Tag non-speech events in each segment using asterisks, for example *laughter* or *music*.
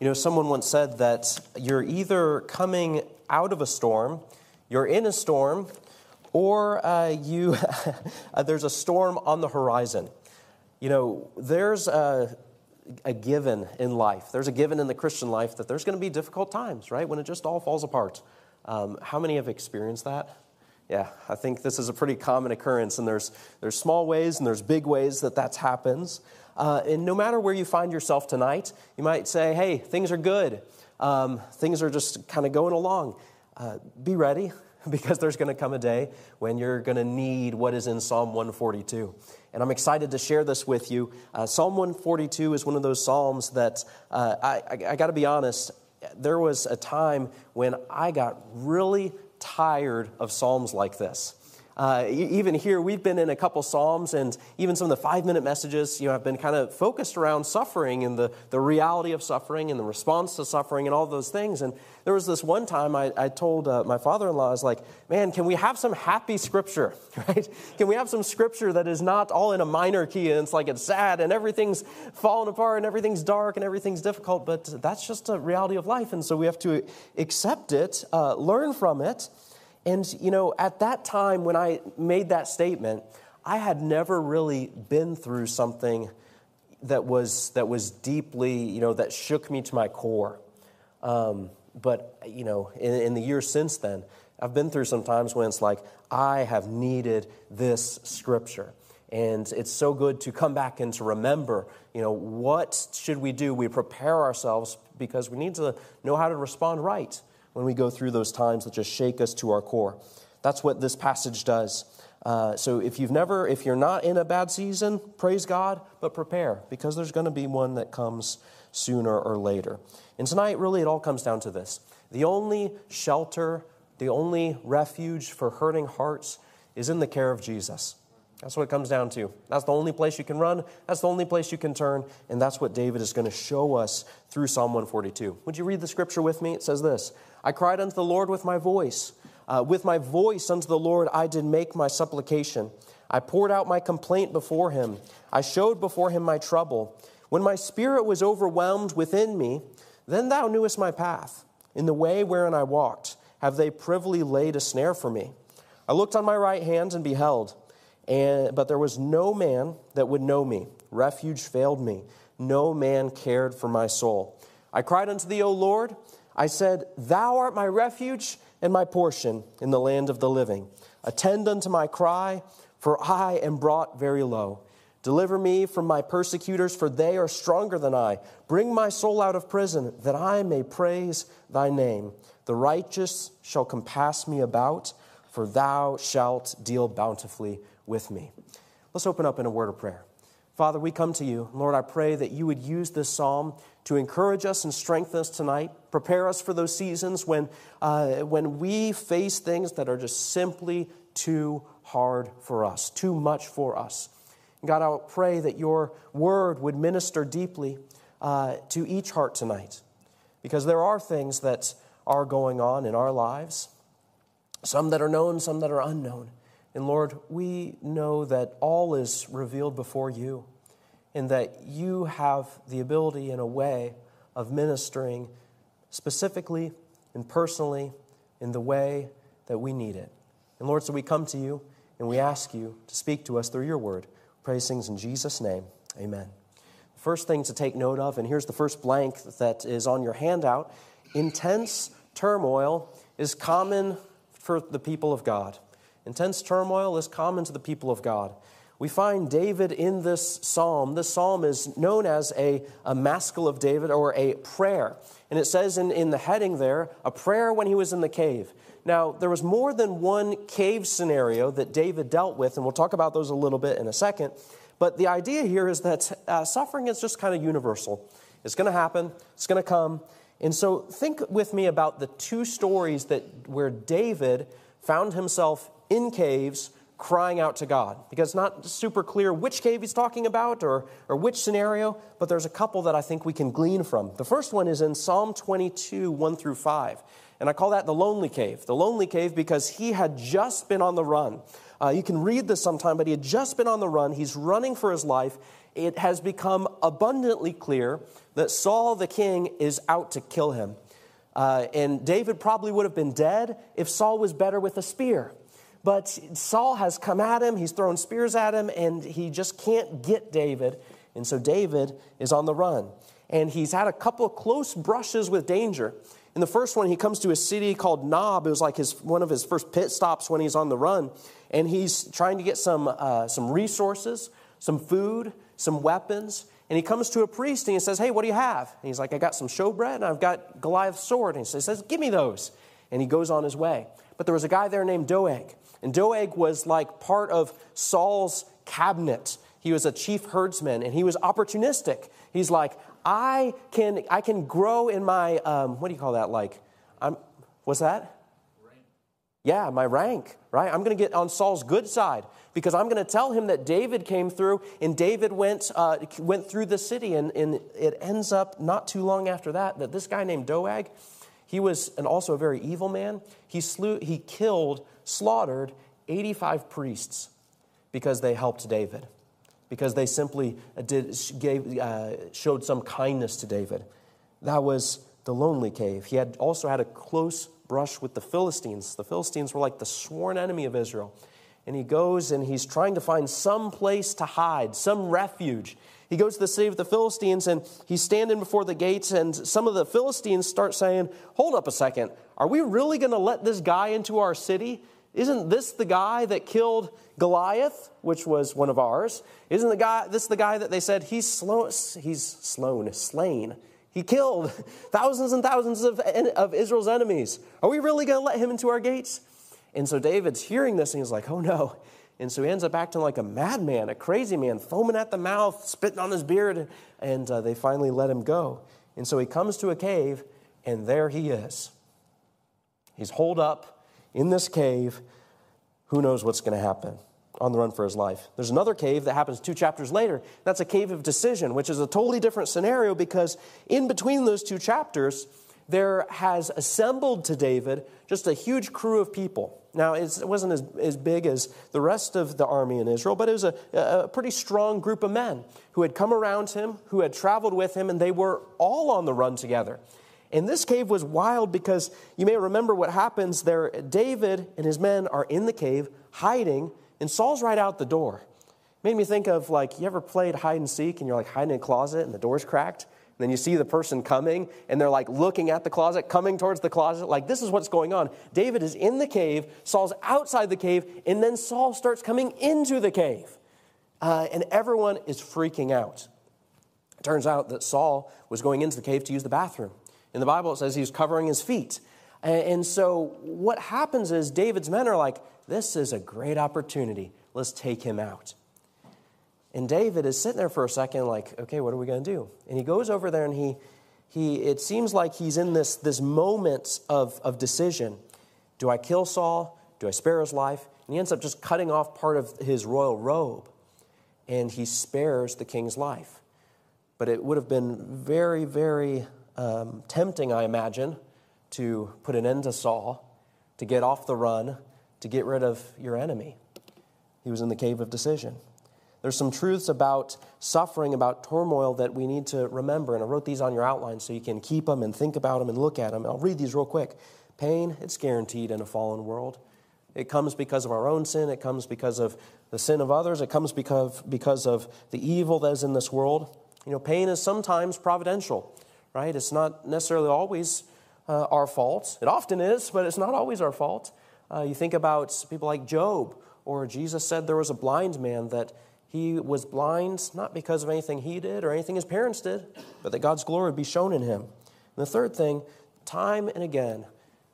You know, someone once said that you're either coming out of a storm, you're in a storm, or uh, you, *laughs* uh, there's a storm on the horizon. You know, there's a, a given in life. There's a given in the Christian life that there's going to be difficult times, right? When it just all falls apart. Um, how many have experienced that? Yeah, I think this is a pretty common occurrence, and there's, there's small ways and there's big ways that that happens. Uh, and no matter where you find yourself tonight, you might say, hey, things are good. Um, things are just kind of going along. Uh, be ready *laughs* because there's going to come a day when you're going to need what is in Psalm 142. And I'm excited to share this with you. Uh, Psalm 142 is one of those Psalms that uh, I, I, I got to be honest, there was a time when I got really tired of Psalms like this. Uh, even here, we've been in a couple Psalms, and even some of the five minute messages, you know, have been kind of focused around suffering and the, the reality of suffering and the response to suffering and all those things. And there was this one time I, I told uh, my father in law, I was like, man, can we have some happy scripture, *laughs* right? Can we have some scripture that is not all in a minor key and it's like it's sad and everything's falling apart and everything's dark and everything's difficult, but that's just a reality of life. And so we have to accept it, uh, learn from it and, you know, at that time when I made that statement, I had never really been through something that was, that was deeply, you know, that shook me to my core. Um, but, you know, in, in the years since then, I've been through some times when it's like, I have needed this scripture. And it's so good to come back and to remember, you know, what should we do? We prepare ourselves because we need to know how to respond right when we go through those times that just shake us to our core. That's what this passage does. Uh, so if you've never, if you're not in a bad season, praise God, but prepare because there's going to be one that comes sooner or later. And tonight, really, it all comes down to this: the only shelter, the only refuge for hurting hearts is in the care of Jesus. That's what it comes down to. That's the only place you can run. That's the only place you can turn. And that's what David is going to show us through Psalm 142. Would you read the scripture with me? It says this I cried unto the Lord with my voice. Uh, with my voice unto the Lord I did make my supplication. I poured out my complaint before him. I showed before him my trouble. When my spirit was overwhelmed within me, then thou knewest my path. In the way wherein I walked, have they privily laid a snare for me. I looked on my right hand and beheld and, but there was no man that would know me. Refuge failed me. No man cared for my soul. I cried unto thee, O Lord. I said, Thou art my refuge and my portion in the land of the living. Attend unto my cry, for I am brought very low. Deliver me from my persecutors, for they are stronger than I. Bring my soul out of prison, that I may praise thy name. The righteous shall compass me about, for thou shalt deal bountifully with me. Let's open up in a word of prayer. Father, we come to you. Lord, I pray that you would use this psalm to encourage us and strengthen us tonight. Prepare us for those seasons when, uh, when we face things that are just simply too hard for us, too much for us. God, I pray that your word would minister deeply uh, to each heart tonight because there are things that are going on in our lives, some that are known, some that are unknown. And Lord, we know that all is revealed before you and that you have the ability in a way of ministering specifically and personally in the way that we need it. And Lord, so we come to you and we ask you to speak to us through your word. Praise things in Jesus' name. Amen. First thing to take note of, and here's the first blank that is on your handout intense turmoil is common for the people of God. Intense turmoil is common to the people of God. We find David in this psalm. This psalm is known as a, a maskil of David or a prayer. And it says in, in the heading there, a prayer when he was in the cave. Now, there was more than one cave scenario that David dealt with, and we'll talk about those a little bit in a second. But the idea here is that uh, suffering is just kind of universal. It's going to happen, it's going to come. And so think with me about the two stories that where David found himself in caves crying out to God. Because it's not super clear which cave he's talking about or, or which scenario, but there's a couple that I think we can glean from. The first one is in Psalm 22, 1 through 5. And I call that the lonely cave. The lonely cave because he had just been on the run. Uh, you can read this sometime, but he had just been on the run. He's running for his life. It has become abundantly clear that Saul the king is out to kill him. Uh, and David probably would have been dead if Saul was better with a spear. But Saul has come at him, he's thrown spears at him, and he just can't get David. And so David is on the run. And he's had a couple of close brushes with danger. In the first one, he comes to a city called Nob. It was like his, one of his first pit stops when he's on the run. And he's trying to get some, uh, some resources, some food, some weapons. And he comes to a priest and he says, Hey, what do you have? And he's like, I got some showbread and I've got Goliath's sword. And he says, Give me those. And he goes on his way. But there was a guy there named Doeg. And Doeg was like part of Saul's cabinet. He was a chief herdsman and he was opportunistic. He's like, I can, I can grow in my, um, what do you call that? Like, I'm, what's that? Rank. Yeah, my rank, right? I'm going to get on Saul's good side because I'm going to tell him that David came through and David went, uh, went through the city. And, and it ends up not too long after that that this guy named Doeg, he was an, also a very evil man. He, slew, he killed, slaughtered 85 priests because they helped David, because they simply did, gave, uh, showed some kindness to David. That was the lonely cave. He had also had a close brush with the Philistines. The Philistines were like the sworn enemy of Israel and he goes and he's trying to find some place to hide, some refuge. He goes to the city of the Philistines and he's standing before the gates, and some of the Philistines start saying, Hold up a second, are we really going to let this guy into our city? Isn't this the guy that killed Goliath, which was one of ours? Isn't the guy this the guy that they said he's slow, he's slown, slain? He killed *laughs* thousands and thousands of, of Israel's enemies. Are we really going to let him into our gates? And so David's hearing this and he's like, oh no. And so he ends up acting like a madman, a crazy man, foaming at the mouth, spitting on his beard, and uh, they finally let him go. And so he comes to a cave, and there he is. He's holed up in this cave. Who knows what's going to happen? On the run for his life. There's another cave that happens two chapters later. That's a cave of decision, which is a totally different scenario because in between those two chapters, there has assembled to David just a huge crew of people. Now, it wasn't as, as big as the rest of the army in Israel, but it was a, a pretty strong group of men who had come around him, who had traveled with him, and they were all on the run together. And this cave was wild because you may remember what happens there. David and his men are in the cave hiding, and Saul's right out the door. Made me think of like, you ever played hide and seek and you're like hiding in a closet and the door's cracked? And then you see the person coming, and they're like looking at the closet, coming towards the closet. Like, this is what's going on. David is in the cave, Saul's outside the cave, and then Saul starts coming into the cave. Uh, and everyone is freaking out. It turns out that Saul was going into the cave to use the bathroom. In the Bible, it says he was covering his feet. And so, what happens is David's men are like, This is a great opportunity. Let's take him out. And David is sitting there for a second, like, okay, what are we going to do? And he goes over there and he, he it seems like he's in this, this moment of, of decision. Do I kill Saul? Do I spare his life? And he ends up just cutting off part of his royal robe. And he spares the king's life. But it would have been very, very um, tempting, I imagine, to put an end to Saul, to get off the run, to get rid of your enemy. He was in the cave of decision. There's some truths about suffering, about turmoil that we need to remember. And I wrote these on your outline so you can keep them and think about them and look at them. I'll read these real quick. Pain, it's guaranteed in a fallen world. It comes because of our own sin. It comes because of the sin of others. It comes because, because of the evil that is in this world. You know, pain is sometimes providential, right? It's not necessarily always uh, our fault. It often is, but it's not always our fault. Uh, you think about people like Job, or Jesus said there was a blind man that he was blind not because of anything he did or anything his parents did, but that God's glory would be shown in him. And the third thing, time and again,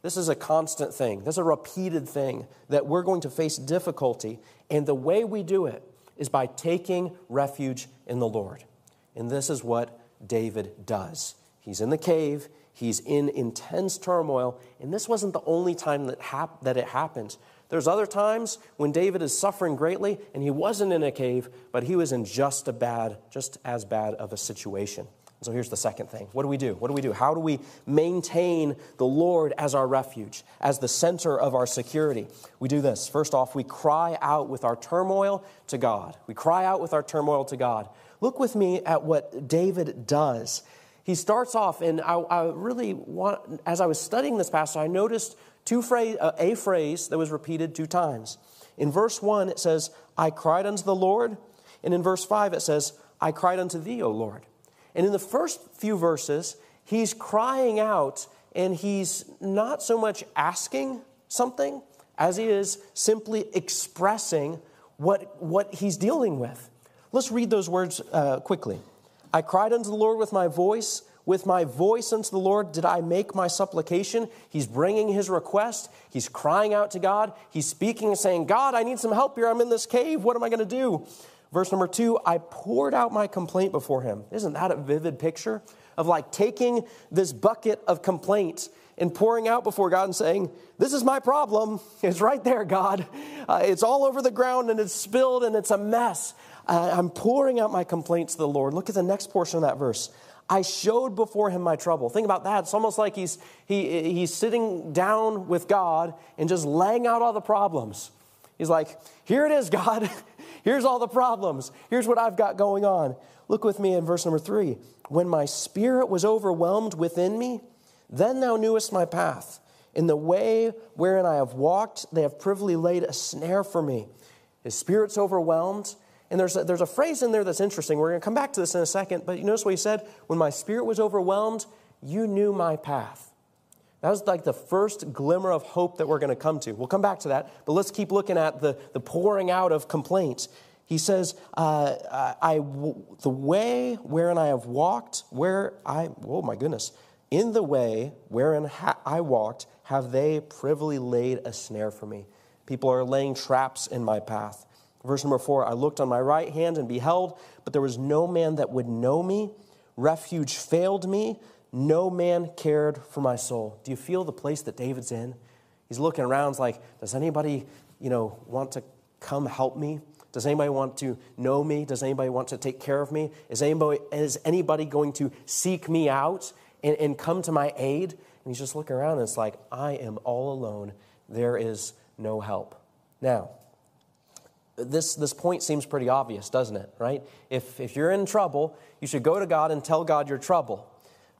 this is a constant thing. This is a repeated thing that we're going to face difficulty. And the way we do it is by taking refuge in the Lord. And this is what David does. He's in the cave, he's in intense turmoil, and this wasn't the only time that, hap- that it happened. There's other times when David is suffering greatly and he wasn't in a cave, but he was in just a bad, just as bad of a situation. So here's the second thing. What do we do? What do we do? How do we maintain the Lord as our refuge, as the center of our security? We do this. First off, we cry out with our turmoil to God. We cry out with our turmoil to God. Look with me at what David does. He starts off, and I, I really want, as I was studying this passage, I noticed two phrase, uh, a phrase that was repeated two times. In verse 1, it says, I cried unto the Lord. And in verse 5, it says, I cried unto thee, O Lord. And in the first few verses, he's crying out and he's not so much asking something as he is simply expressing what, what he's dealing with. Let's read those words uh, quickly. I cried unto the Lord with my voice. With my voice unto the Lord did I make my supplication. He's bringing his request. He's crying out to God. He's speaking and saying, God, I need some help here. I'm in this cave. What am I going to do? Verse number two, I poured out my complaint before him. Isn't that a vivid picture of like taking this bucket of complaint and pouring out before God and saying, This is my problem. It's right there, God. Uh, it's all over the ground and it's spilled and it's a mess. I'm pouring out my complaints to the Lord. Look at the next portion of that verse. I showed before him my trouble. Think about that. It's almost like he's, he, he's sitting down with God and just laying out all the problems. He's like, Here it is, God. *laughs* Here's all the problems. Here's what I've got going on. Look with me in verse number three. When my spirit was overwhelmed within me, then thou knewest my path. In the way wherein I have walked, they have privily laid a snare for me. His spirit's overwhelmed. And there's a, there's a phrase in there that's interesting. We're going to come back to this in a second, but you notice what he said? When my spirit was overwhelmed, you knew my path. That was like the first glimmer of hope that we're going to come to. We'll come back to that, but let's keep looking at the, the pouring out of complaints. He says, uh, I, the way wherein I have walked, where I, oh my goodness, in the way wherein ha- I walked, have they privily laid a snare for me. People are laying traps in my path. Verse number four I looked on my right hand and beheld, but there was no man that would know me. Refuge failed me. No man cared for my soul. Do you feel the place that David's in? He's looking around, like, does anybody, you know, want to come help me? Does anybody want to know me? Does anybody want to take care of me? Is anybody, is anybody going to seek me out and, and come to my aid? And he's just looking around and it's like, I am all alone. There is no help. Now, this, this point seems pretty obvious, doesn't it? Right? If, if you're in trouble, you should go to God and tell God your trouble.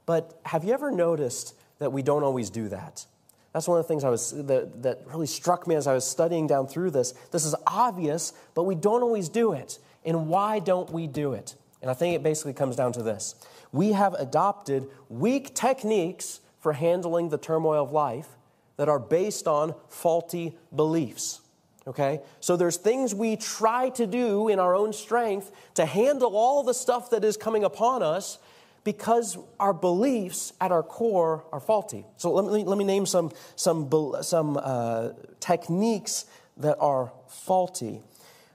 But have you ever noticed that we don't always do that? That's one of the things I was, that, that really struck me as I was studying down through this. This is obvious, but we don't always do it. And why don't we do it? And I think it basically comes down to this we have adopted weak techniques for handling the turmoil of life that are based on faulty beliefs. Okay? So there's things we try to do in our own strength to handle all the stuff that is coming upon us because our beliefs at our core are faulty. So let me, let me name some, some, some uh, techniques that are faulty.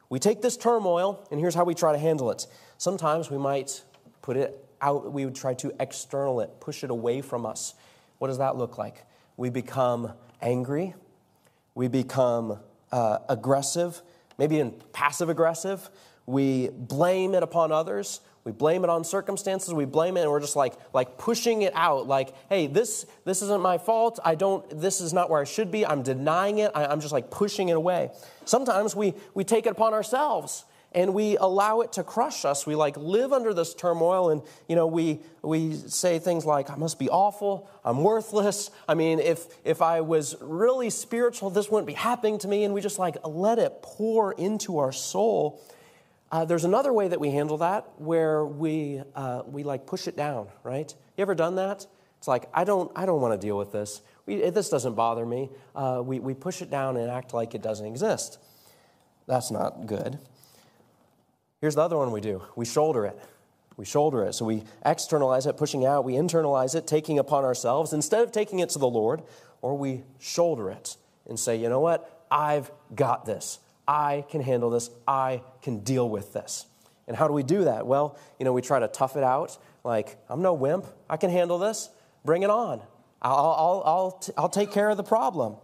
We take this turmoil, and here's how we try to handle it. Sometimes we might put it out, we would try to external it, push it away from us. What does that look like? We become angry, we become uh, aggressive, maybe even passive aggressive. We blame it upon others. We blame it on circumstances. We blame it, and we're just like like pushing it out. Like, hey, this this isn't my fault. I don't. This is not where I should be. I'm denying it. I, I'm just like pushing it away. Sometimes we we take it upon ourselves and we allow it to crush us. We like live under this turmoil and you know we we say things like I must be awful, I'm worthless. I mean, if if I was really spiritual, this wouldn't be happening to me and we just like let it pour into our soul. Uh, there's another way that we handle that where we uh, we like push it down, right? You ever done that? It's like I don't I don't want to deal with this. We, this doesn't bother me. Uh, we we push it down and act like it doesn't exist. That's not good. Here's the other one we do we shoulder it. We shoulder it. So we externalize it, pushing out. We internalize it, taking upon ourselves instead of taking it to the Lord, or we shoulder it and say, you know what? I've got this. I can handle this. I can deal with this. And how do we do that? Well, you know, we try to tough it out. Like, I'm no wimp. I can handle this. Bring it on. I'll, I'll, I'll, t- I'll take care of the problem.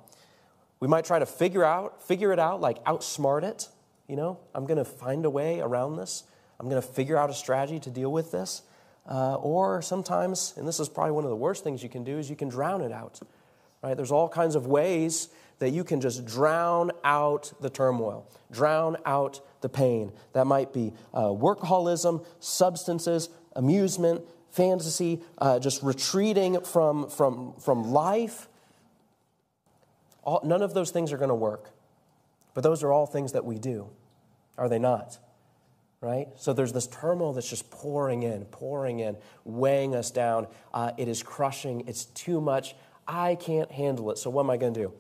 We might try to figure out, figure it out, like outsmart it. You know, I'm going to find a way around this. I'm going to figure out a strategy to deal with this. Uh, or sometimes, and this is probably one of the worst things you can do, is you can drown it out. Right? There's all kinds of ways that you can just drown out the turmoil, drown out the pain. That might be uh, workaholism, substances, amusement, fantasy, uh, just retreating from, from, from life. All, none of those things are going to work. But those are all things that we do, are they not? Right? So there's this turmoil that's just pouring in, pouring in, weighing us down. Uh, it is crushing. It's too much. I can't handle it. So what am I going to do?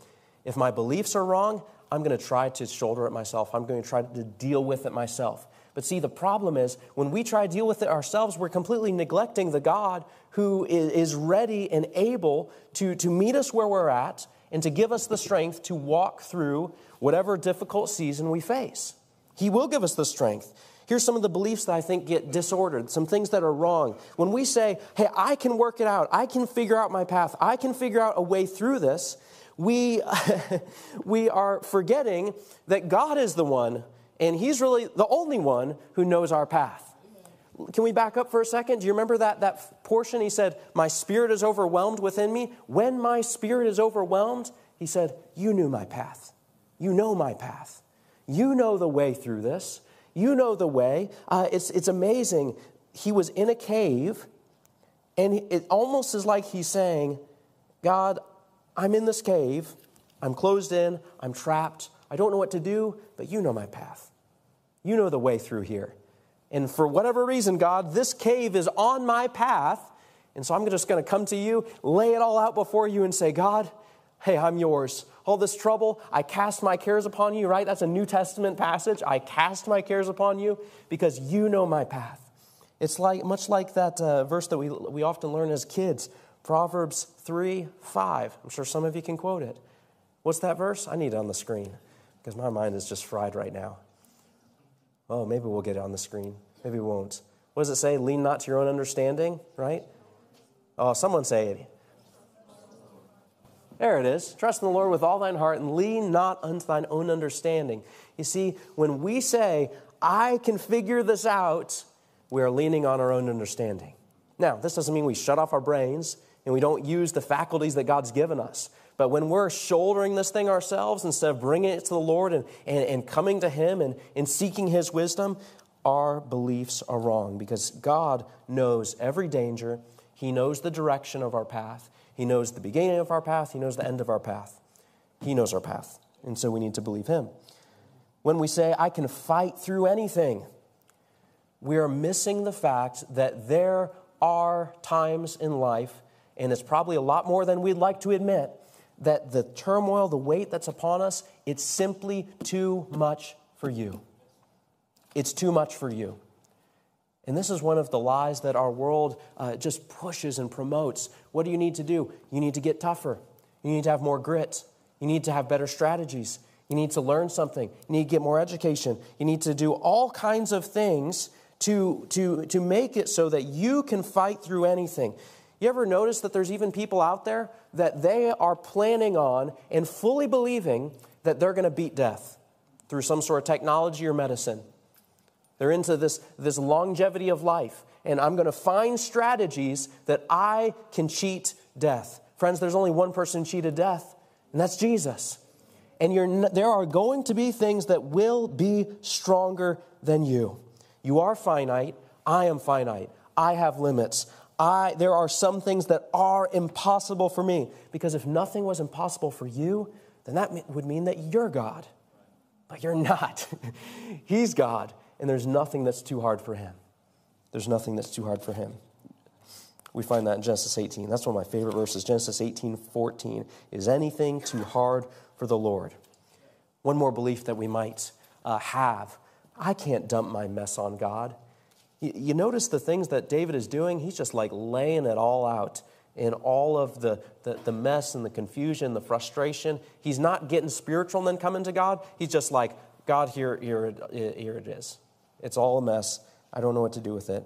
If my beliefs are wrong, I'm going to try to shoulder it myself. I'm going to try to deal with it myself. But see, the problem is when we try to deal with it ourselves, we're completely neglecting the God who is ready and able to, to meet us where we're at and to give us the strength to walk through whatever difficult season we face. He will give us the strength. Here's some of the beliefs that I think get disordered, some things that are wrong. When we say, hey, I can work it out, I can figure out my path, I can figure out a way through this, we, *laughs* we are forgetting that God is the one, and He's really the only one who knows our path. Can we back up for a second? Do you remember that, that portion? He said, My spirit is overwhelmed within me. When my spirit is overwhelmed, he said, You knew my path. You know my path. You know the way through this. You know the way. Uh, it's, it's amazing. He was in a cave, and it almost is like he's saying, God, I'm in this cave. I'm closed in. I'm trapped. I don't know what to do, but you know my path. You know the way through here. And for whatever reason, God, this cave is on my path. And so I'm just going to come to you, lay it all out before you, and say, God, hey, I'm yours. All this trouble, I cast my cares upon you, right? That's a New Testament passage. I cast my cares upon you because you know my path. It's like much like that uh, verse that we, we often learn as kids, Proverbs 3 5. I'm sure some of you can quote it. What's that verse? I need it on the screen because my mind is just fried right now. Oh, maybe we'll get it on the screen. Maybe won't. What does it say? Lean not to your own understanding, right? Oh, someone say it. There it is. Trust in the Lord with all thine heart and lean not unto thine own understanding. You see, when we say, I can figure this out, we are leaning on our own understanding. Now, this doesn't mean we shut off our brains and we don't use the faculties that God's given us. But when we're shouldering this thing ourselves instead of bringing it to the Lord and, and, and coming to Him and, and seeking His wisdom, our beliefs are wrong because God knows every danger. He knows the direction of our path. He knows the beginning of our path. He knows the end of our path. He knows our path. And so we need to believe Him. When we say, I can fight through anything, we are missing the fact that there are times in life, and it's probably a lot more than we'd like to admit, that the turmoil, the weight that's upon us, it's simply too much for you. It's too much for you. And this is one of the lies that our world uh, just pushes and promotes. What do you need to do? You need to get tougher. You need to have more grit. You need to have better strategies. You need to learn something. You need to get more education. You need to do all kinds of things to, to, to make it so that you can fight through anything. You ever notice that there's even people out there that they are planning on and fully believing that they're going to beat death through some sort of technology or medicine? They're into this, this longevity of life. And I'm going to find strategies that I can cheat death. Friends, there's only one person cheated death, and that's Jesus. And there are going to be things that will be stronger than you. You are finite. I am finite. I have limits. I, there are some things that are impossible for me. Because if nothing was impossible for you, then that would mean that you're God. But you're not. *laughs* He's God and there's nothing that's too hard for him. There's nothing that's too hard for him. We find that in Genesis 18. That's one of my favorite verses. Genesis 18, 14. Is anything too hard for the Lord? One more belief that we might uh, have I can't dump my mess on God. You, you notice the things that David is doing? He's just like laying it all out in all of the, the, the, mess and the confusion, the frustration. He's not getting spiritual and then coming to God. He's just like, God, here, here, here it is. It's all a mess. I don't know what to do with it.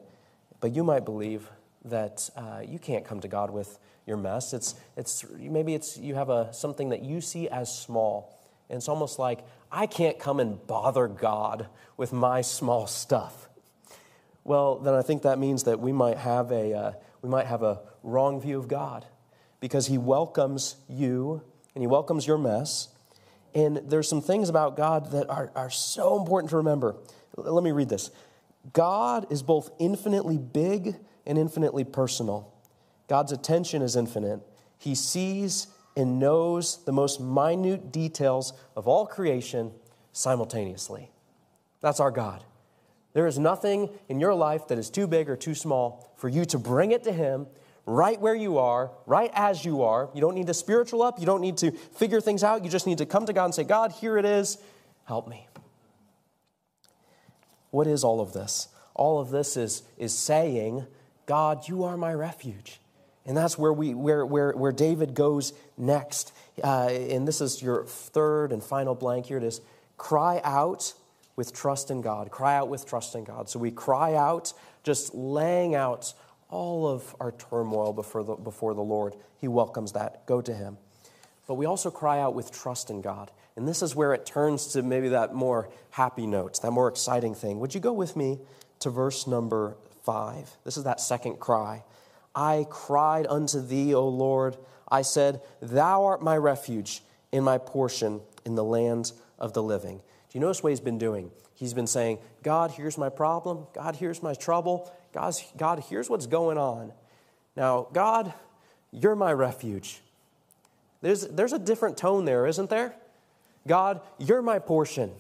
But you might believe that uh, you can't come to God with your mess. It's, it's, maybe it's, you have a, something that you see as small. And it's almost like, I can't come and bother God with my small stuff. Well, then I think that means that we might have a, uh, we might have a wrong view of God because He welcomes you and He welcomes your mess. And there's some things about God that are, are so important to remember. Let me read this God is both infinitely big and infinitely personal. God's attention is infinite. He sees and knows the most minute details of all creation simultaneously. That's our God. There is nothing in your life that is too big or too small for you to bring it to Him right where you are, right as you are. You don't need to spiritual up. You don't need to figure things out. You just need to come to God and say, God, here it is. Help me. What is all of this? All of this is, is saying, God, you are my refuge. And that's where, we, where, where, where David goes next. Uh, and this is your third and final blank. Here it is. Cry out with trust in God. Cry out with trust in God. So we cry out, just laying out all of our turmoil before the, before the Lord. He welcomes that. Go to Him. But we also cry out with trust in God. And this is where it turns to maybe that more happy note, that more exciting thing. Would you go with me to verse number five? This is that second cry. I cried unto thee, O Lord. I said, Thou art my refuge in my portion in the land of the living. Do you notice what he's been doing? He's been saying, God, here's my problem. God, here's my trouble. God, God here's what's going on. Now, God, you're my refuge. There's, there's a different tone there, isn't there? God, you're my portion.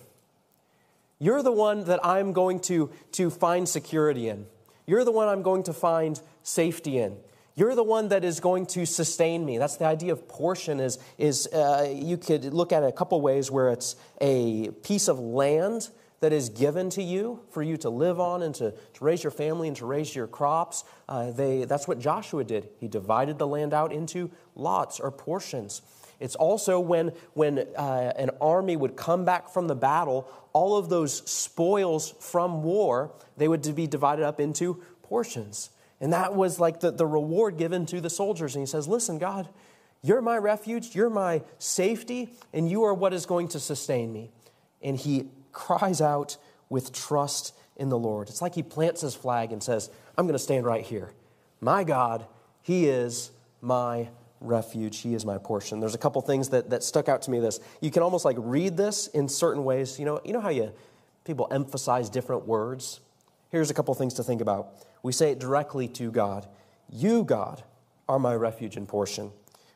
You're the one that I'm going to, to find security in. You're the one I'm going to find safety in. You're the one that is going to sustain me. That's the idea of portion. Is is uh, you could look at it a couple ways where it's a piece of land that is given to you for you to live on and to, to raise your family and to raise your crops. Uh, they, that's what Joshua did. He divided the land out into lots or portions. It's also when, when uh, an army would come back from the battle, all of those spoils from war, they would be divided up into portions. And that was like the, the reward given to the soldiers. And he says, Listen, God, you're my refuge, you're my safety, and you are what is going to sustain me. And he cries out with trust in the Lord. It's like he plants his flag and says, I'm going to stand right here. My God, he is my refuge. He is my portion. There's a couple things that, that stuck out to me this. You can almost like read this in certain ways. You know, you know how you people emphasize different words? Here's a couple things to think about. We say it directly to God. You, God, are my refuge and portion.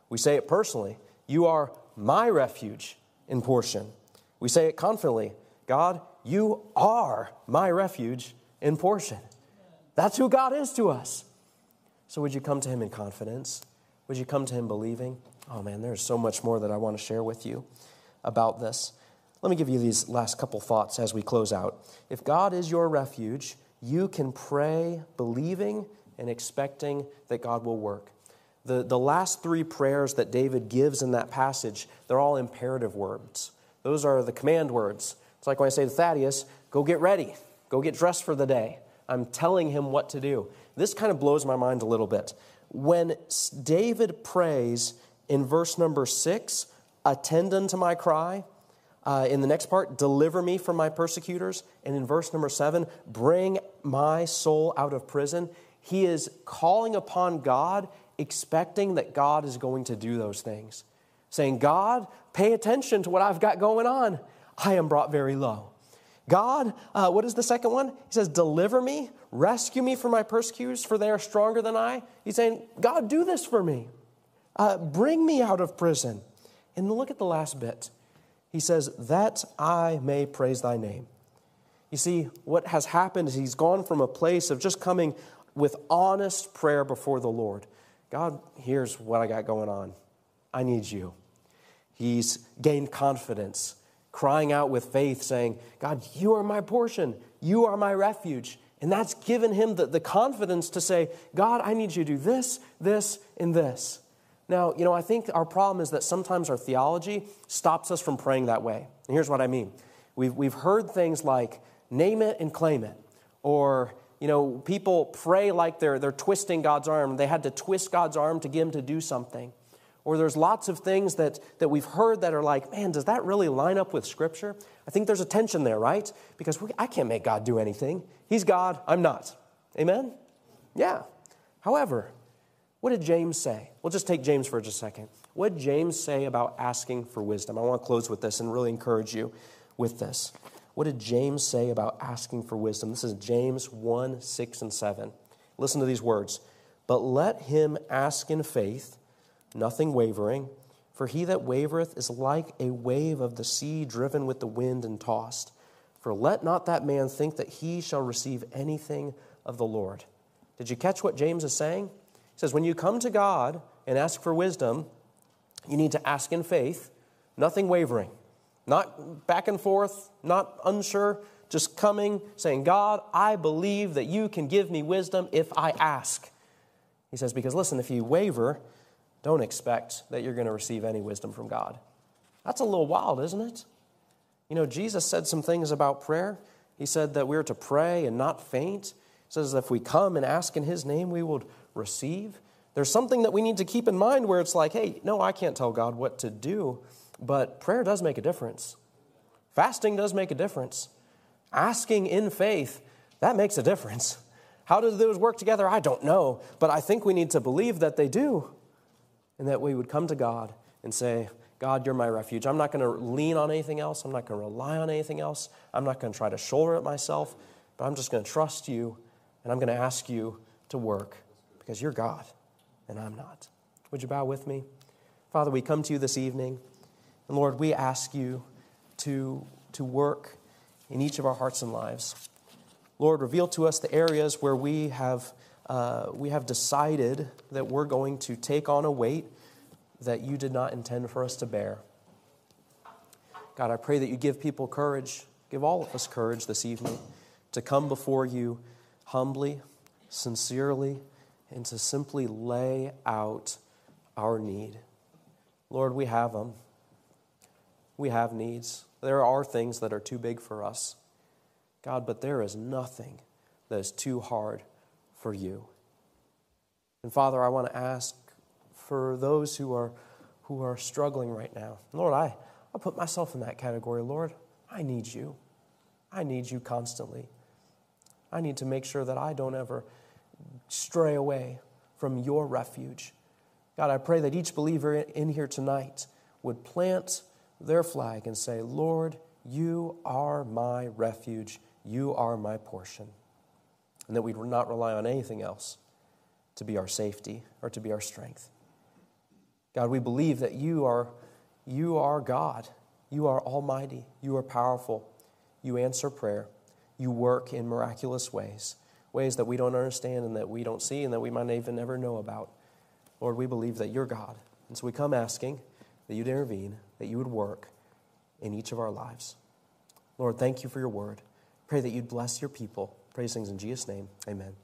We say it personally. You are my refuge and portion. We say it confidently. God, you are my refuge and portion. That's who God is to us. So, would you come to Him in confidence? Would you come to Him believing? Oh man, there's so much more that I want to share with you about this. Let me give you these last couple thoughts as we close out. If God is your refuge, you can pray believing and expecting that God will work. The, the last three prayers that David gives in that passage, they're all imperative words. Those are the command words. It's like when I say to Thaddeus, go get ready, go get dressed for the day. I'm telling him what to do. This kind of blows my mind a little bit. When David prays in verse number six, attend unto my cry, uh, in the next part, deliver me from my persecutors. And in verse number seven, bring my soul out of prison. He is calling upon God, expecting that God is going to do those things. Saying, God, pay attention to what I've got going on. I am brought very low. God, uh, what is the second one? He says, Deliver me, rescue me from my persecutors, for they are stronger than I. He's saying, God, do this for me. Uh, bring me out of prison. And look at the last bit. He says, That I may praise thy name. You see, what has happened is he's gone from a place of just coming with honest prayer before the Lord. God, here's what I got going on. I need you. He's gained confidence crying out with faith, saying, God, you are my portion, you are my refuge. And that's given him the, the confidence to say, God, I need you to do this, this, and this. Now, you know, I think our problem is that sometimes our theology stops us from praying that way. And here's what I mean we've, we've heard things like, name it and claim it. Or, you know, people pray like they're, they're twisting God's arm. They had to twist God's arm to get him to do something. Or there's lots of things that, that we've heard that are like, man, does that really line up with Scripture? I think there's a tension there, right? Because we, I can't make God do anything. He's God, I'm not. Amen? Yeah. However, what did James say? We'll just take James for just a second. What did James say about asking for wisdom? I want to close with this and really encourage you with this. What did James say about asking for wisdom? This is James 1 6 and 7. Listen to these words. But let him ask in faith, nothing wavering, for he that wavereth is like a wave of the sea driven with the wind and tossed. For let not that man think that he shall receive anything of the Lord. Did you catch what James is saying? He says, When you come to God and ask for wisdom, you need to ask in faith, nothing wavering, not back and forth, not unsure, just coming, saying, God, I believe that you can give me wisdom if I ask. He says, Because listen, if you waver, don't expect that you're going to receive any wisdom from God. That's a little wild, isn't it? You know, Jesus said some things about prayer. He said that we're to pray and not faint. He says if we come and ask in His name, we will receive. There's something that we need to keep in mind where it's like, hey, no, I can't tell God what to do, but prayer does make a difference. Fasting does make a difference. Asking in faith, that makes a difference. How do those work together? I don't know, but I think we need to believe that they do and that we would come to God and say, God, you're my refuge. I'm not going to lean on anything else. I'm not going to rely on anything else. I'm not going to try to shoulder it myself, but I'm just going to trust you and I'm going to ask you to work because you're God and I'm not. Would you bow with me? Father, we come to you this evening, and Lord, we ask you to, to work in each of our hearts and lives. Lord, reveal to us the areas where we have, uh, we have decided that we're going to take on a weight that you did not intend for us to bear. God, I pray that you give people courage, give all of us courage this evening to come before you humbly, sincerely, and to simply lay out our need. Lord, we have them. We have needs. There are things that are too big for us. God, but there is nothing that is too hard for you. And Father, I want to ask for those who are, who are struggling right now. Lord, I, I put myself in that category. Lord, I need you. I need you constantly. I need to make sure that I don't ever stray away from your refuge. God, I pray that each believer in here tonight would plant their flag and say, Lord, you are my refuge. You are my portion. And that we would not rely on anything else to be our safety or to be our strength. God, we believe that you are, you are God. You are almighty. You are powerful. You answer prayer. You work in miraculous ways, ways that we don't understand and that we don't see and that we might even never know about. Lord, we believe that you're God. And so we come asking that you'd intervene, that you would work in each of our lives. Lord, thank you for your word. Pray that you'd bless your people. Praise things in Jesus' name. Amen.